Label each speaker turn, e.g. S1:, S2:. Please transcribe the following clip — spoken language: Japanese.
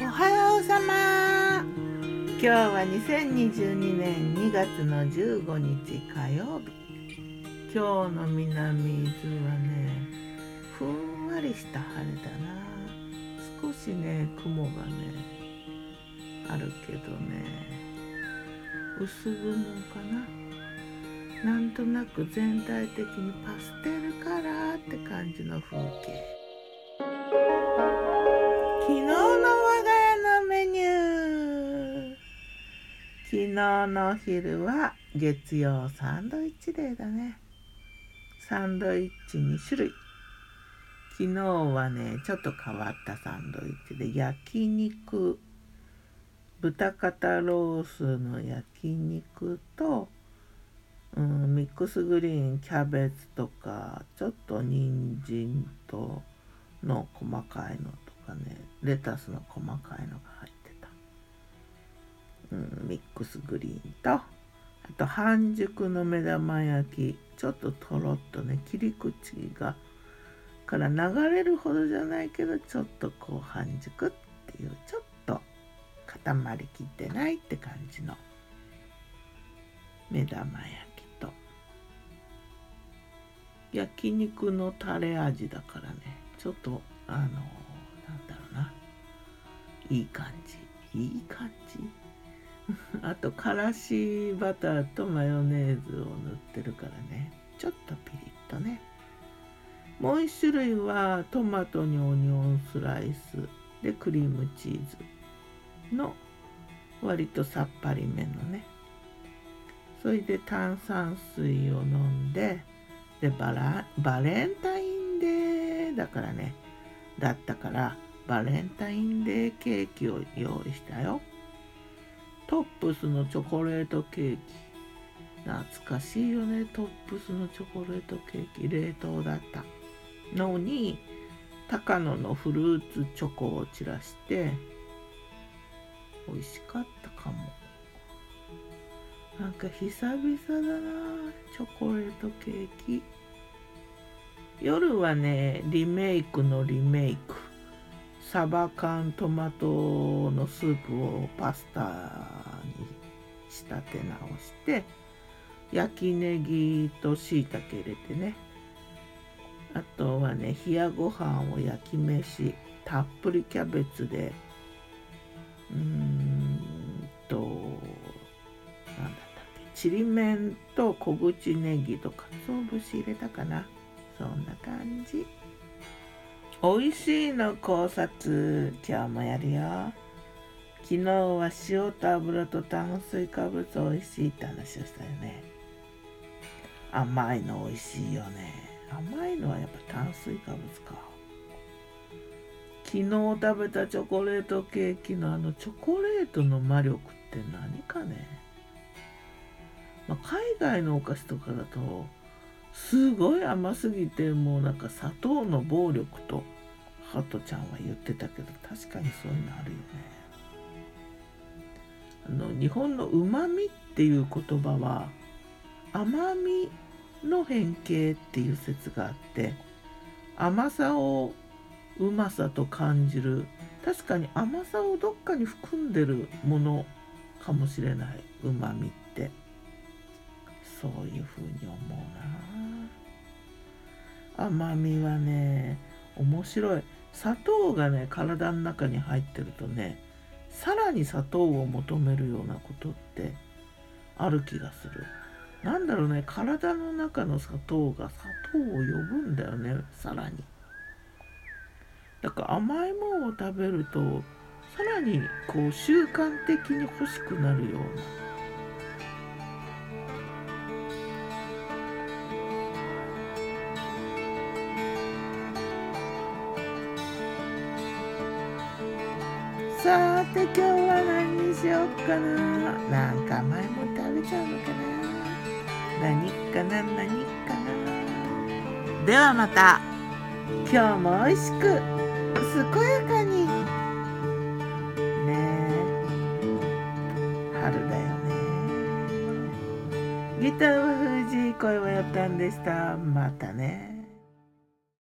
S1: おはようさま。今日は2022年2月の15日火曜日今日の南伊豆はねふんわりした晴れだな。少しね雲がねあるけどね。薄雲かな。なんとなく全体的にパステルカラーって感じの風景。昨日の我が家のメニュー昨日のお昼は月曜サンドイッチデーだね。サンドイッチ2種類。昨日はねちょっと変わったサンドイッチで焼肉。豚肩ロースの焼肉と、うん、ミックスグリーンキャベツとかちょっと人参との細かいのとかねレタスの細かいのが入って、ックスグリーンとあと半熟の目玉焼きちょっととろっとね切り口がから流れるほどじゃないけどちょっとこう半熟っていうちょっと固まりきってないって感じの目玉焼きと。焼肉のタレ味だからねちょっとあのなんだろうな。いい感じ。いい感じ。あとからしバターとマヨネーズを塗ってるからね。ちょっとピリッとね。もう一種類はトマトにオニオンスライス。でクリームチーズの割とさっぱりめのね。それで炭酸水を飲んででバラバレンタインデーだからね。だったからバレンタインデーケーキを用意したよ。トップスのチョコレートケーキ。懐かしいよね。トップスのチョコレートケーキ。冷凍だった。のに高野のフルーツチョコを散らして美味しかったかも。なんか久々だなチョコレートケーキ。夜はねリメイクのリメイク。サバ缶トマトのスープをパスタに仕立て直して焼きネギとしいたけ入れてね。あとはね冷やご飯を焼き飯たっぷりキャベツでうーんと何だったっけちりめんと小口ネギとかつお節入れたかな。そんな感じ。美味しいの考察今日もやるよ。昨日は塩と油と炭水化物美味しいって話をしたよね。甘いの美味しいよね。甘いのはやっぱ炭水化物か。昨日食べたチョコレートケーキのあのチョコレートの魔力って何かね、まあ、海外のお菓子とかだとすごい甘すぎてもうなんか砂糖の暴力とハトちゃんは言ってたけど確かにそういうのあるよね。あの日本のうまみっていう言葉は甘みの変形っていう説があって甘さをうまさと感じる確かに甘さをどっかに含んでるものかもしれないうまみってそういうふうに思うな甘みはね面白い。砂糖がね体の中に入ってるとねさらに砂糖を求めるようなことってある気がする。なんだろうね体の中の砂糖が砂糖を呼ぶんだよねさらに。だから甘いものを食べるとさらにこう習慣的に欲しくなるようなさて今日は何にしよっかな。なんか甘いもん食べちゃうのかな。何かな何かな。ではまた今日も美味しく健やかに。ねえ。春だよね。ギターは藤井声はやったんでした。またね。